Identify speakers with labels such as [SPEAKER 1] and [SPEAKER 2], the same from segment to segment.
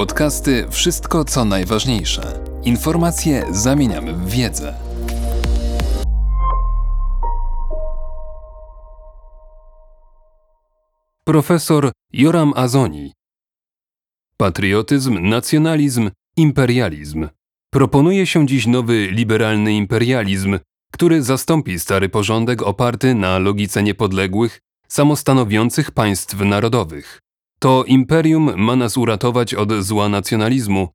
[SPEAKER 1] Podcasty Wszystko co najważniejsze. Informacje zamieniamy w wiedzę. Profesor Joram Azoni. Patriotyzm, nacjonalizm, imperializm. Proponuje się dziś nowy liberalny imperializm, który zastąpi stary porządek oparty na logice niepodległych, samostanowiących państw narodowych. To imperium ma nas uratować od zła nacjonalizmu.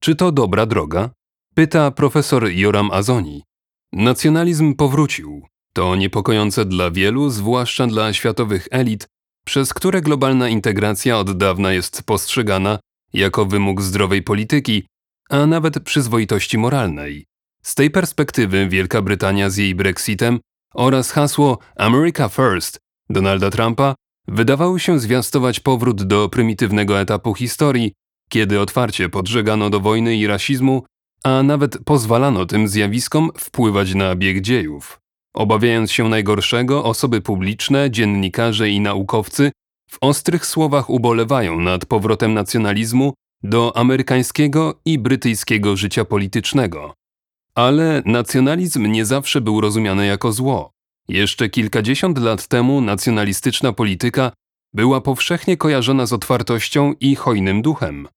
[SPEAKER 1] Czy to dobra droga? Pyta profesor Joram Azoni. Nacjonalizm powrócił. To niepokojące dla wielu, zwłaszcza dla światowych elit, przez które globalna integracja od dawna jest postrzegana jako wymóg zdrowej polityki, a nawet przyzwoitości moralnej. Z tej perspektywy Wielka Brytania z jej Brexitem oraz hasło America First Donalda Trumpa wydawały się zwiastować powrót do prymitywnego etapu historii, kiedy otwarcie podżegano do wojny i rasizmu, a nawet pozwalano tym zjawiskom wpływać na bieg dziejów. Obawiając się najgorszego, osoby publiczne, dziennikarze i naukowcy w ostrych słowach ubolewają nad powrotem nacjonalizmu do amerykańskiego i brytyjskiego życia politycznego. Ale nacjonalizm nie zawsze był rozumiany jako zło. Jeszcze kilkadziesiąt lat temu nacjonalistyczna polityka była powszechnie kojarzona z otwartością i hojnym duchem.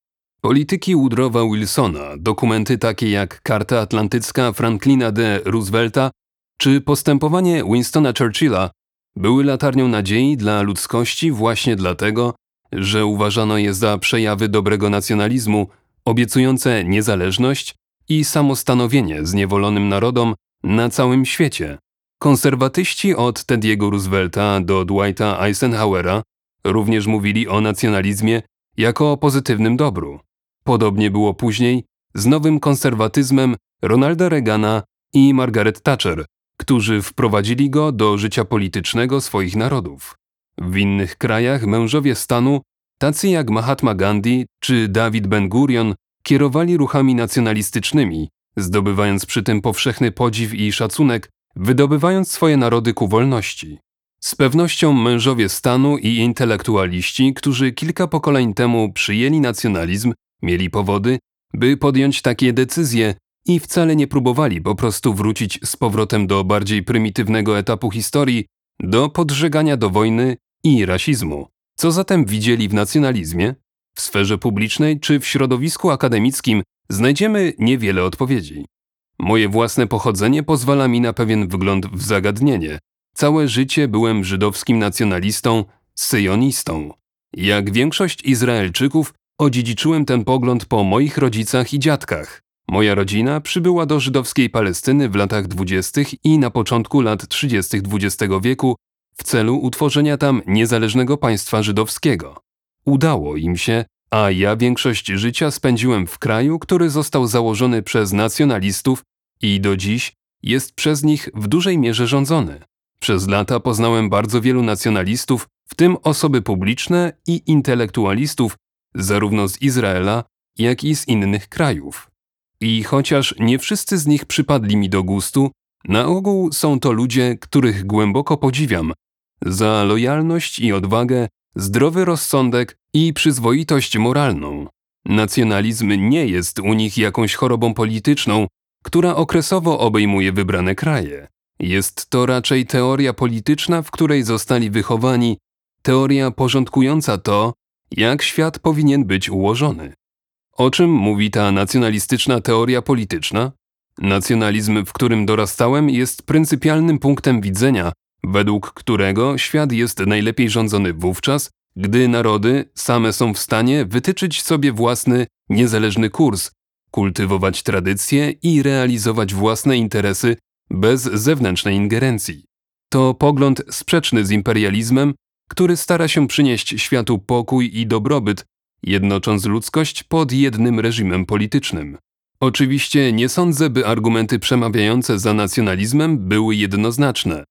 [SPEAKER 1] Polityki Woodrowa Wilsona, dokumenty takie jak Karta Atlantycka Franklina D. Roosevelta czy postępowanie Winstona Churchilla były latarnią nadziei dla ludzkości właśnie dlatego, że uważano je za przejawy dobrego nacjonalizmu, obiecujące niezależność i samostanowienie zniewolonym narodom na całym świecie. Konserwatyści od Teddy'ego Roosevelta do Dwighta Eisenhowera również mówili o nacjonalizmie jako o pozytywnym dobru. Podobnie było później z nowym konserwatyzmem Ronalda Reagana i Margaret Thatcher, którzy wprowadzili go do życia politycznego swoich narodów. W innych krajach mężowie stanu, tacy jak Mahatma Gandhi czy David Ben-Gurion, kierowali ruchami nacjonalistycznymi, zdobywając przy tym powszechny podziw i szacunek, wydobywając swoje narody ku wolności. Z pewnością mężowie stanu i intelektualiści, którzy kilka pokoleń temu przyjęli nacjonalizm, mieli powody, by podjąć takie decyzje i wcale nie próbowali po prostu wrócić z powrotem do bardziej prymitywnego etapu historii, do podżegania do wojny i rasizmu. Co zatem widzieli w nacjonalizmie? W sferze publicznej czy w środowisku akademickim znajdziemy niewiele odpowiedzi. Moje własne pochodzenie pozwala mi na pewien wgląd w zagadnienie. Całe życie byłem żydowskim nacjonalistą, syjonistą. Jak większość Izraelczyków, odziedziczyłem ten pogląd po moich rodzicach i dziadkach. Moja rodzina przybyła do żydowskiej Palestyny w latach 20. i na początku lat 30. XX wieku w celu utworzenia tam niezależnego państwa żydowskiego. Udało im się, a ja większość życia spędziłem w kraju, który został założony przez nacjonalistów i do dziś jest przez nich w dużej mierze rządzony. Przez lata poznałem bardzo wielu nacjonalistów, w tym osoby publiczne i intelektualistów, zarówno z Izraela, jak i z innych krajów. I chociaż nie wszyscy z nich przypadli mi do gustu, na ogół są to ludzie, których głęboko podziwiam za lojalność i odwagę, zdrowy rozsądek i przyzwoitość moralną. Nacjonalizm nie jest u nich jakąś chorobą polityczną, która okresowo obejmuje wybrane kraje. Jest to raczej teoria polityczna, w której zostali wychowani, teoria porządkująca to, jak świat powinien być ułożony. O czym mówi ta nacjonalistyczna teoria polityczna? Nacjonalizm, w którym dorastałem, jest pryncypialnym punktem widzenia, według którego świat jest najlepiej rządzony wówczas, gdy narody same są w stanie wytyczyć sobie własny, niezależny kurs, kultywować tradycje i realizować własne interesy bez zewnętrznej ingerencji. To pogląd sprzeczny z imperializmem, który stara się przynieść światu pokój i dobrobyt, jednocząc ludzkość pod jednym reżimem politycznym. Oczywiście nie sądzę, by argumenty przemawiające za nacjonalizmem były jednoznaczne.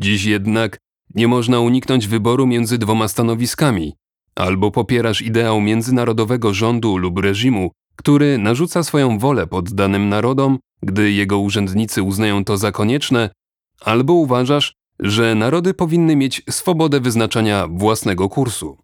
[SPEAKER 1] Dziś jednak nie można uniknąć wyboru między dwoma stanowiskami. Albo popierasz ideał międzynarodowego rządu lub reżimu, który narzuca swoją wolę poddanym narodom, gdy jego urzędnicy uznają to za konieczne, albo uważasz, że narody powinny mieć swobodę wyznaczania własnego kursu.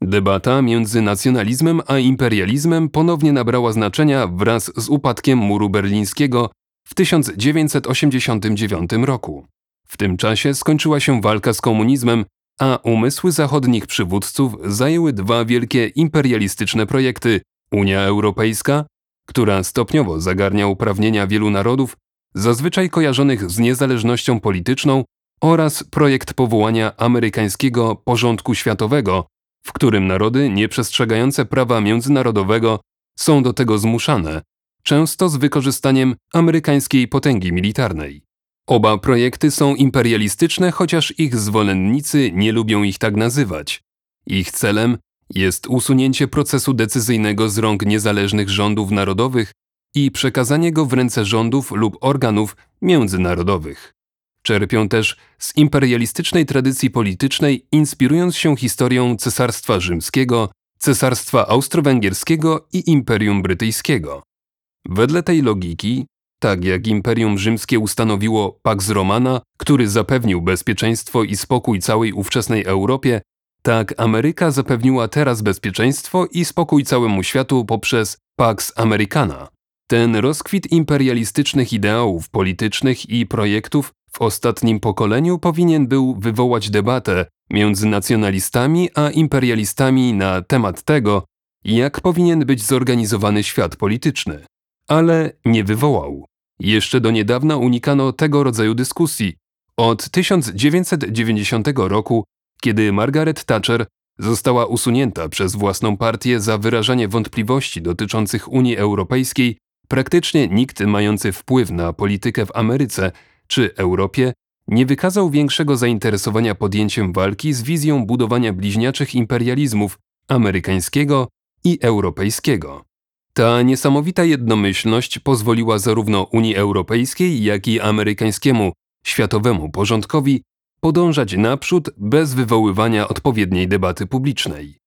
[SPEAKER 1] Debata między nacjonalizmem a imperializmem ponownie nabrała znaczenia wraz z upadkiem muru berlińskiego w 1989 roku. W tym czasie skończyła się walka z komunizmem, a umysły zachodnich przywódców zajęły dwa wielkie imperialistyczne projekty: Unia Europejska, która stopniowo zagarnia uprawnienia wielu narodów, zazwyczaj kojarzonych z niezależnością polityczną, oraz projekt powołania amerykańskiego porządku światowego, w którym narody nieprzestrzegające prawa międzynarodowego są do tego zmuszane, często z wykorzystaniem amerykańskiej potęgi militarnej. Oba projekty są imperialistyczne, chociaż ich zwolennicy nie lubią ich tak nazywać. Ich celem jest usunięcie procesu decyzyjnego z rąk niezależnych rządów narodowych i przekazanie go w ręce rządów lub organów międzynarodowych. Czerpią też z imperialistycznej tradycji politycznej, inspirując się historią Cesarstwa Rzymskiego, Cesarstwa Austro-Węgierskiego i Imperium Brytyjskiego. Wedle tej logiki, tak jak Imperium Rzymskie ustanowiło Pax Romana, który zapewnił bezpieczeństwo i spokój całej ówczesnej Europie, tak Ameryka zapewniła teraz bezpieczeństwo i spokój całemu światu poprzez Pax Americana. Ten rozkwit imperialistycznych ideałów politycznych i projektów w ostatnim pokoleniu powinien był wywołać debatę między nacjonalistami a imperialistami na temat tego, jak powinien być zorganizowany świat polityczny. Ale nie wywołał. Jeszcze do niedawna unikano tego rodzaju dyskusji. Od 1990 roku, kiedy Margaret Thatcher została usunięta przez własną partię za wyrażanie wątpliwości dotyczących Unii Europejskiej, praktycznie nikt mający wpływ na politykę w Ameryce czy Europie nie wykazał większego zainteresowania podjęciem walki z wizją budowania bliźniaczych imperializmów amerykańskiego i europejskiego. Ta niesamowita jednomyślność pozwoliła zarówno Unii Europejskiej, jak i amerykańskiemu światowemu porządkowi podążać naprzód bez wywoływania odpowiedniej debaty publicznej.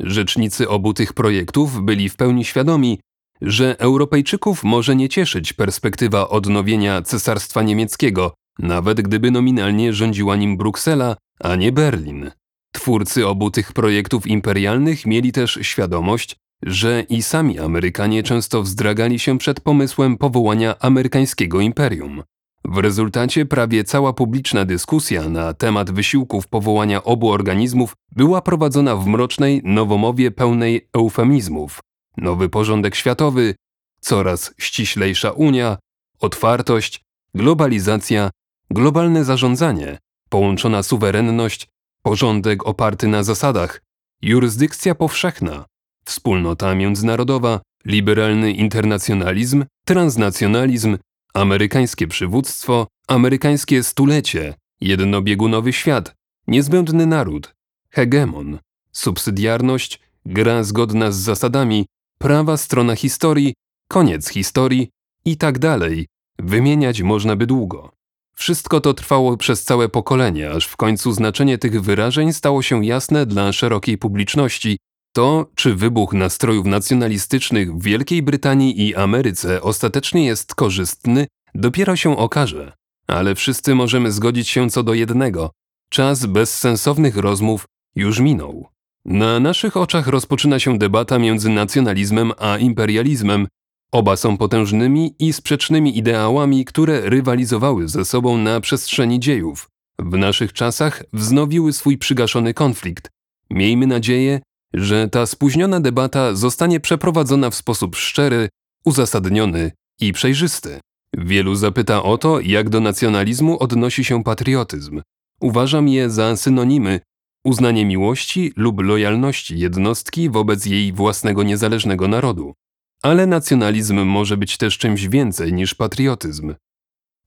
[SPEAKER 1] Rzecznicy obu tych projektów byli w pełni świadomi, że Europejczyków może nie cieszyć perspektywa odnowienia Cesarstwa Niemieckiego, nawet gdyby nominalnie rządziła nim Bruksela, a nie Berlin. Twórcy obu tych projektów imperialnych mieli też świadomość, że i sami Amerykanie często wzdragali się przed pomysłem powołania amerykańskiego imperium. W rezultacie prawie cała publiczna dyskusja na temat wysiłków powołania obu organizmów była prowadzona w mrocznej nowomowie pełnej eufemizmów, nowy porządek światowy, coraz ściślejsza Unia, otwartość, globalizacja, globalne zarządzanie, połączona suwerenność, porządek oparty na zasadach, jurysdykcja powszechna, wspólnota międzynarodowa, liberalny internacjonalizm, transnacjonalizm, amerykańskie przywództwo, amerykańskie stulecie, jednobiegunowy świat, niezbędny naród, hegemon, subsydiarność, gra zgodna z zasadami, prawa strona historii, koniec historii i tak dalej. Wymieniać można by długo. Wszystko to trwało przez całe pokolenie, aż w końcu znaczenie tych wyrażeń stało się jasne dla szerokiej publiczności. To, czy wybuch nastrojów nacjonalistycznych w Wielkiej Brytanii i Ameryce ostatecznie jest korzystny, dopiero się okaże. Ale wszyscy możemy zgodzić się co do jednego: czas bezsensownych rozmów już minął. Na naszych oczach rozpoczyna się debata między nacjonalizmem a imperializmem. Oba są potężnymi i sprzecznymi ideałami, które rywalizowały ze sobą na przestrzeni dziejów. W naszych czasach wznowiły swój przygaszony konflikt. Miejmy nadzieję, że ta spóźniona debata zostanie przeprowadzona w sposób szczery, uzasadniony i przejrzysty. Wielu zapyta o to, jak do nacjonalizmu odnosi się patriotyzm. Uważam je za synonimy, uznanie miłości lub lojalności jednostki wobec jej własnego niezależnego narodu. Ale nacjonalizm może być też czymś więcej niż patriotyzm.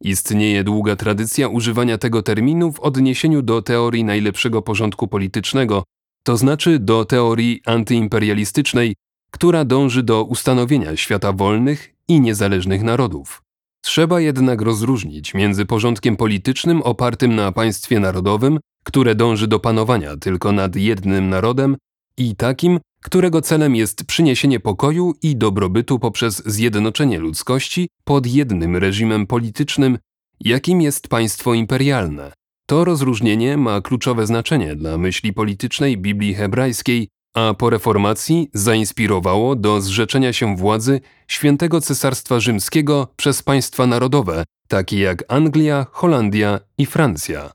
[SPEAKER 1] Istnieje długa tradycja używania tego terminu w odniesieniu do teorii najlepszego porządku politycznego, to znaczy do teorii antyimperialistycznej, która dąży do ustanowienia świata wolnych i niezależnych narodów. Trzeba jednak rozróżnić między porządkiem politycznym opartym na państwie narodowym które dąży do panowania tylko nad jednym narodem, i takim, którego celem jest przyniesienie pokoju i dobrobytu poprzez zjednoczenie ludzkości pod jednym reżimem politycznym, jakim jest państwo imperialne. To rozróżnienie ma kluczowe znaczenie dla myśli politycznej Biblii hebrajskiej a po reformacji zainspirowało do zrzeczenia się władzy świętego Cesarstwa Rzymskiego przez państwa narodowe, takie jak Anglia, Holandia i Francja.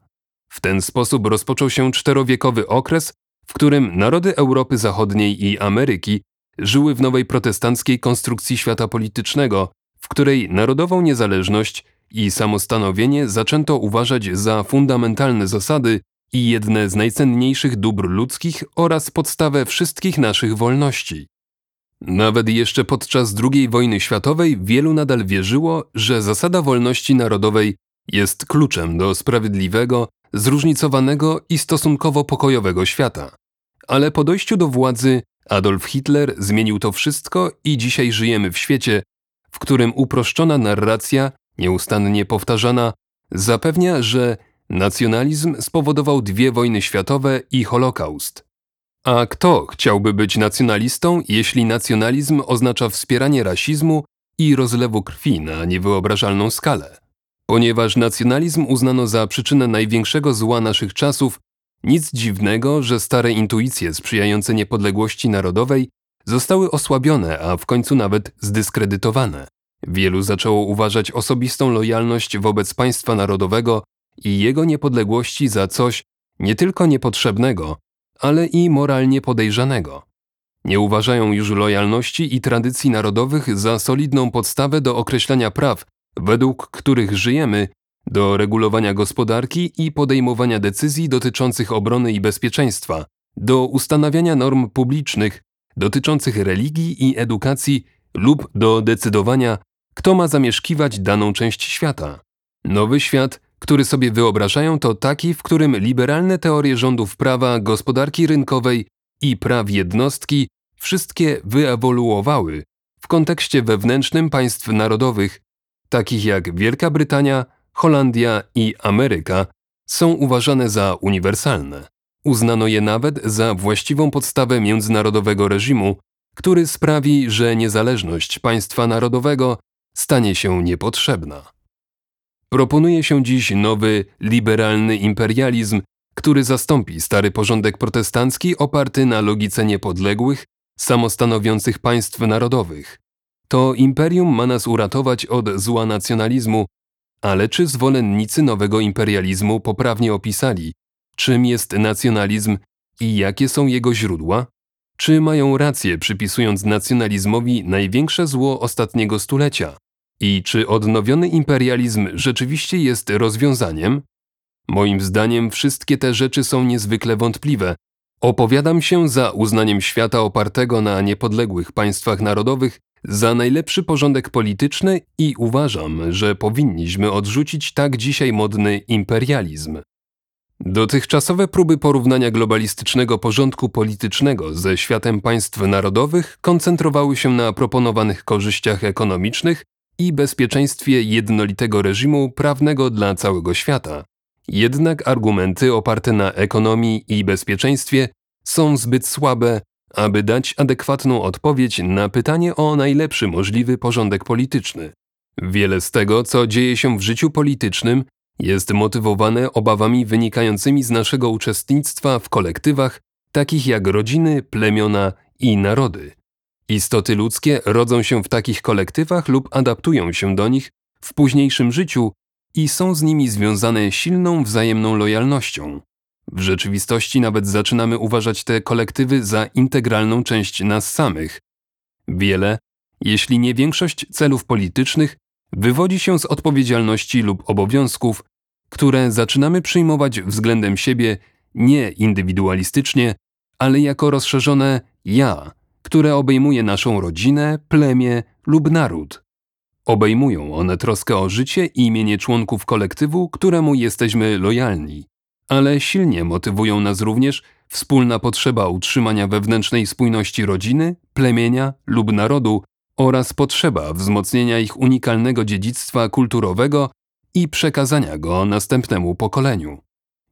[SPEAKER 1] W ten sposób rozpoczął się czterowiekowy okres, w którym narody Europy Zachodniej i Ameryki żyły w nowej protestanckiej konstrukcji świata politycznego, w której narodową niezależność i samostanowienie zaczęto uważać za fundamentalne zasady i jedne z najcenniejszych dóbr ludzkich oraz podstawę wszystkich naszych wolności. Nawet jeszcze podczas II wojny światowej wielu nadal wierzyło, że zasada wolności narodowej jest kluczem do sprawiedliwego, zróżnicowanego i stosunkowo pokojowego świata. Ale po dojściu do władzy Adolf Hitler zmienił to wszystko i dzisiaj żyjemy w świecie, w którym uproszczona narracja, nieustannie powtarzana, zapewnia, że nacjonalizm spowodował dwie wojny światowe i Holokaust. A kto chciałby być nacjonalistą, jeśli nacjonalizm oznacza wspieranie rasizmu i rozlewu krwi na niewyobrażalną skalę? Ponieważ nacjonalizm uznano za przyczynę największego zła naszych czasów, nic dziwnego, że stare intuicje sprzyjające niepodległości narodowej zostały osłabione, a w końcu nawet zdyskredytowane. Wielu zaczęło uważać osobistą lojalność wobec państwa narodowego i jego niepodległości za coś nie tylko niepotrzebnego, ale i moralnie podejrzanego. Nie uważają już lojalności i tradycji narodowych za solidną podstawę do określania praw, według których żyjemy, do regulowania gospodarki i podejmowania decyzji dotyczących obrony i bezpieczeństwa, do ustanawiania norm publicznych dotyczących religii i edukacji lub do decydowania, kto ma zamieszkiwać daną część świata. Nowy świat, który sobie wyobrażają, to taki, w którym liberalne teorie rządów prawa, gospodarki rynkowej i praw jednostki wszystkie wyewoluowały w kontekście wewnętrznym państw narodowych, takich jak Wielka Brytania, Holandia i Ameryka, są uważane za uniwersalne. Uznano je nawet za właściwą podstawę międzynarodowego reżimu, który sprawi, że niezależność państwa narodowego stanie się niepotrzebna. Proponuje się dziś nowy, liberalny imperializm, który zastąpi stary porządek protestancki oparty na logice niepodległych, samostanowiących państw narodowych. To imperium ma nas uratować od zła nacjonalizmu, ale czy zwolennicy nowego imperializmu poprawnie opisali, czym jest nacjonalizm i jakie są jego źródła? Czy mają rację przypisując nacjonalizmowi największe zło ostatniego stulecia? I czy odnowiony imperializm rzeczywiście jest rozwiązaniem? Moim zdaniem wszystkie te rzeczy są niezwykle wątpliwe. Opowiadam się za uznaniem świata opartego na niepodległych państwach narodowych za najlepszy porządek polityczny i uważam, że powinniśmy odrzucić tak dzisiaj modny imperializm. Dotychczasowe próby porównania globalistycznego porządku politycznego ze światem państw narodowych koncentrowały się na proponowanych korzyściach ekonomicznych i bezpieczeństwie jednolitego reżimu prawnego dla całego świata. Jednak argumenty oparte na ekonomii i bezpieczeństwie są zbyt słabe, aby dać adekwatną odpowiedź na pytanie o najlepszy możliwy porządek polityczny. Wiele z tego, co dzieje się w życiu politycznym, jest motywowane obawami wynikającymi z naszego uczestnictwa w kolektywach, takich jak rodziny, plemiona i narody. Istoty ludzkie rodzą się w takich kolektywach lub adaptują się do nich w późniejszym życiu i są z nimi związane silną wzajemną lojalnością. W rzeczywistości nawet zaczynamy uważać te kolektywy za integralną część nas samych. Wiele, jeśli nie większość celów politycznych, wywodzi się z odpowiedzialności lub obowiązków, które zaczynamy przyjmować względem siebie nie indywidualistycznie, ale jako rozszerzone ja, które obejmuje naszą rodzinę, plemię lub naród. Obejmują one troskę o życie i imienie członków kolektywu, któremu jesteśmy lojalni, ale silnie motywują nas również wspólna potrzeba utrzymania wewnętrznej spójności rodziny, plemienia lub narodu oraz potrzeba wzmocnienia ich unikalnego dziedzictwa kulturowego i przekazania go następnemu pokoleniu.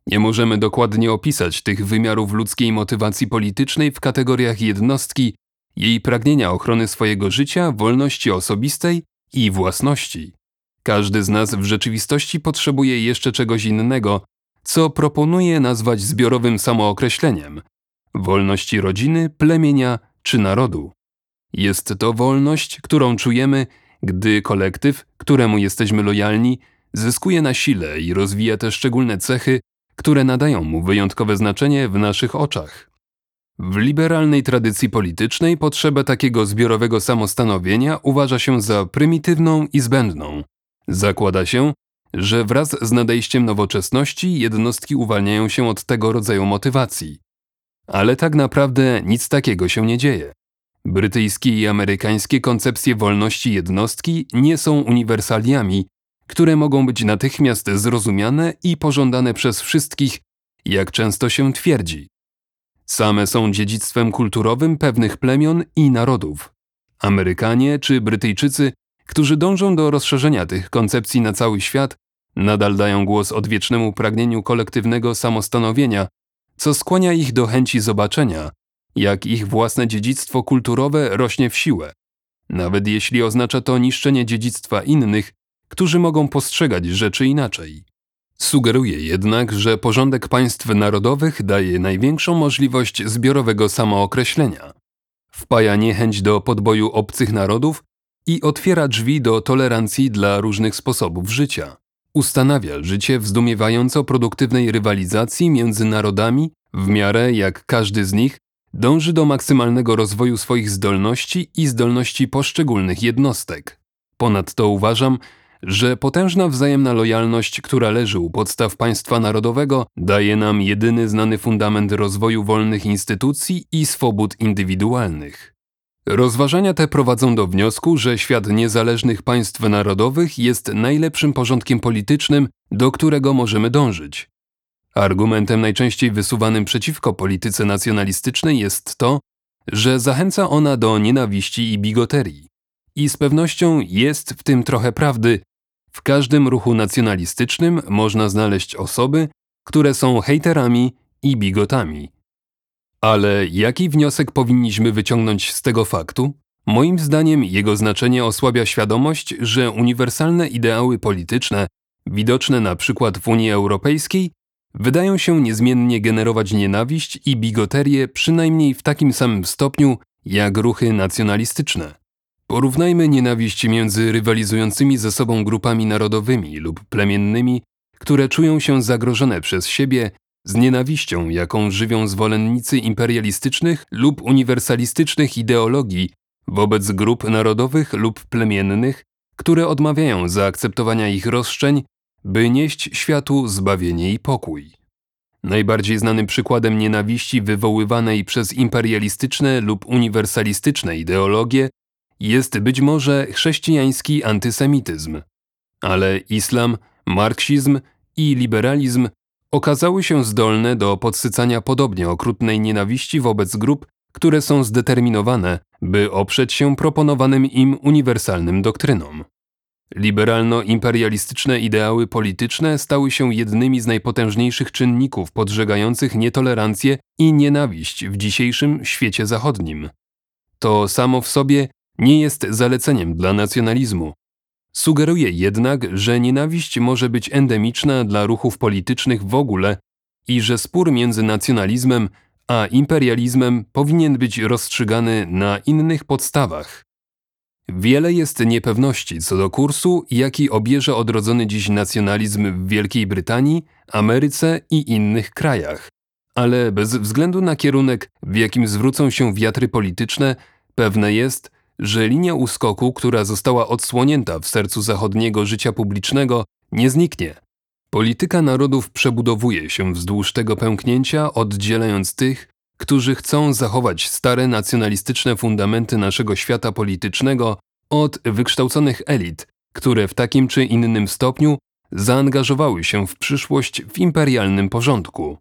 [SPEAKER 1] Nie możemy dokładnie opisać tych wymiarów ludzkiej motywacji politycznej w kategoriach jednostki, jej pragnienia ochrony swojego życia, wolności osobistej i własności. Każdy z nas w rzeczywistości potrzebuje jeszcze czegoś innego, co proponuje nazwać zbiorowym samookreśleniem, wolności rodziny, plemienia czy narodu. Jest to wolność, którą czujemy, gdy kolektyw, któremu jesteśmy lojalni, zyskuje na sile i rozwija te szczególne cechy, które nadają mu wyjątkowe znaczenie w naszych oczach. W liberalnej tradycji politycznej potrzebę takiego zbiorowego samostanowienia uważa się za prymitywną i zbędną. Zakłada się, że wraz z nadejściem nowoczesności jednostki uwalniają się od tego rodzaju motywacji. Ale tak naprawdę nic takiego się nie dzieje. Brytyjskie i amerykańskie koncepcje wolności jednostki nie są uniwersaliami, które mogą być natychmiast zrozumiane i pożądane przez wszystkich, jak często się twierdzi. Same są dziedzictwem kulturowym pewnych plemion i narodów. Amerykanie czy Brytyjczycy, którzy dążą do rozszerzenia tych koncepcji na cały świat, nadal dają głos odwiecznemu pragnieniu kolektywnego samostanowienia, co skłania ich do chęci zobaczenia, jak ich własne dziedzictwo kulturowe rośnie w siłę, nawet jeśli oznacza to niszczenie dziedzictwa innych, którzy mogą postrzegać rzeczy inaczej. Sugeruje jednak, że porządek państw narodowych daje największą możliwość zbiorowego samookreślenia. Wpaja niechęć do podboju obcych narodów i otwiera drzwi do tolerancji dla różnych sposobów życia. Ustanawia życie w zdumiewająco produktywnej rywalizacji między narodami, w miarę jak każdy z nich dąży do maksymalnego rozwoju swoich zdolności i zdolności poszczególnych jednostek. Ponadto uważam, że potężna wzajemna lojalność, która leży u podstaw państwa narodowego, daje nam jedyny znany fundament rozwoju wolnych instytucji i swobód indywidualnych. Rozważania te prowadzą do wniosku, że świat niezależnych państw narodowych jest najlepszym porządkiem politycznym, do którego możemy dążyć. Argumentem najczęściej wysuwanym przeciwko polityce nacjonalistycznej jest to, że zachęca ona do nienawiści i bigoterii. I z pewnością jest w tym trochę prawdy. W każdym ruchu nacjonalistycznym można znaleźć osoby, które są hejterami i bigotami. Ale jaki wniosek powinniśmy wyciągnąć z tego faktu? Moim zdaniem jego znaczenie osłabia świadomość, że uniwersalne ideały polityczne, widoczne na przykład w Unii Europejskiej, wydają się niezmiennie generować nienawiść i bigoterię przynajmniej w takim samym stopniu jak ruchy nacjonalistyczne. Porównajmy nienawiść między rywalizującymi ze sobą grupami narodowymi lub plemiennymi, które czują się zagrożone przez siebie, z nienawiścią, jaką żywią zwolennicy imperialistycznych lub uniwersalistycznych ideologii wobec grup narodowych lub plemiennych, które odmawiają zaakceptowania ich roszczeń by nieść światu zbawienie i pokój. Najbardziej znanym przykładem nienawiści wywoływanej przez imperialistyczne lub uniwersalistyczne ideologie jest być może chrześcijański antysemityzm. Ale islam, marksizm i liberalizm okazały się zdolne do podsycania podobnie okrutnej nienawiści wobec grup, które są zdeterminowane, by oprzeć się proponowanym im uniwersalnym doktrynom. Liberalno-imperialistyczne ideały polityczne stały się jednymi z najpotężniejszych czynników podżegających nietolerancję i nienawiść w dzisiejszym świecie zachodnim. To samo w sobie nie jest zaleceniem dla nacjonalizmu. Sugeruje jednak, że nienawiść może być endemiczna dla ruchów politycznych w ogóle i że spór między nacjonalizmem a imperializmem powinien być rozstrzygany na innych podstawach. Wiele jest niepewności co do kursu, jaki obierze odrodzony dziś nacjonalizm w Wielkiej Brytanii, Ameryce i innych krajach. Ale bez względu na kierunek, w jakim zwrócą się wiatry polityczne, pewne jest, że linia uskoku, która została odsłonięta w sercu zachodniego życia publicznego, nie zniknie. Polityka narodów przebudowuje się wzdłuż tego pęknięcia, oddzielając tych, którzy chcą zachować stare nacjonalistyczne fundamenty naszego świata politycznego od wykształconych elit, które w takim czy innym stopniu zaangażowały się w przyszłość w imperialnym porządku.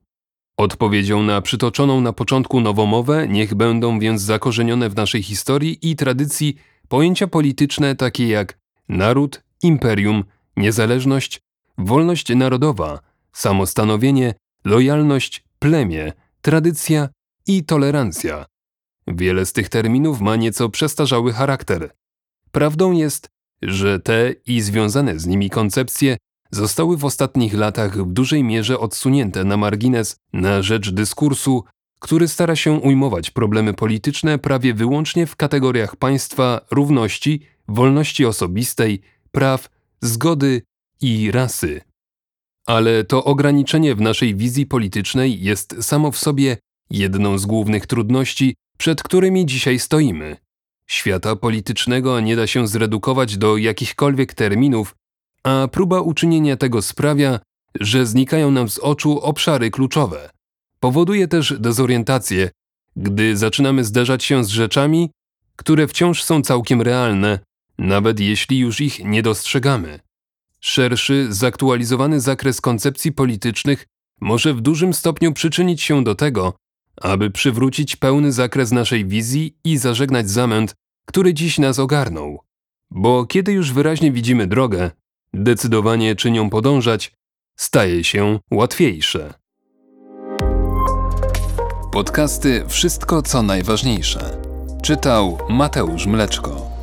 [SPEAKER 1] Odpowiedzią na przytoczoną na początku nowomowę niech będą więc zakorzenione w naszej historii i tradycji pojęcia polityczne takie jak naród, imperium, niezależność, wolność narodowa, samostanowienie, lojalność, plemię, tradycja i tolerancja. Wiele z tych terminów ma nieco przestarzały charakter. Prawdą jest, że te i związane z nimi koncepcje zostały w ostatnich latach w dużej mierze odsunięte na margines na rzecz dyskursu który stara się ujmować problemy polityczne prawie wyłącznie w kategoriach państwa, równości, wolności osobistej, praw, zgody i rasy. Ale to ograniczenie w naszej wizji politycznej jest samo w sobie jedną z głównych trudności, przed którymi dzisiaj stoimy. Świata politycznego nie da się zredukować do jakichkolwiek terminów, a próba uczynienia tego sprawia, że znikają nam z oczu obszary kluczowe. Powoduje też dezorientację, gdy zaczynamy zderzać się z rzeczami, które wciąż są całkiem realne, nawet jeśli już ich nie dostrzegamy. Szerszy, zaktualizowany zakres koncepcji politycznych może w dużym stopniu przyczynić się do tego, aby przywrócić pełny zakres naszej wizji i zażegnać zamęt, który dziś nas ogarnął. Bo kiedy już wyraźnie widzimy drogę, decydowanie czy nią podążać, staje się łatwiejsze. Podcasty Wszystko co najważniejsze. Czytał Mateusz Mleczko.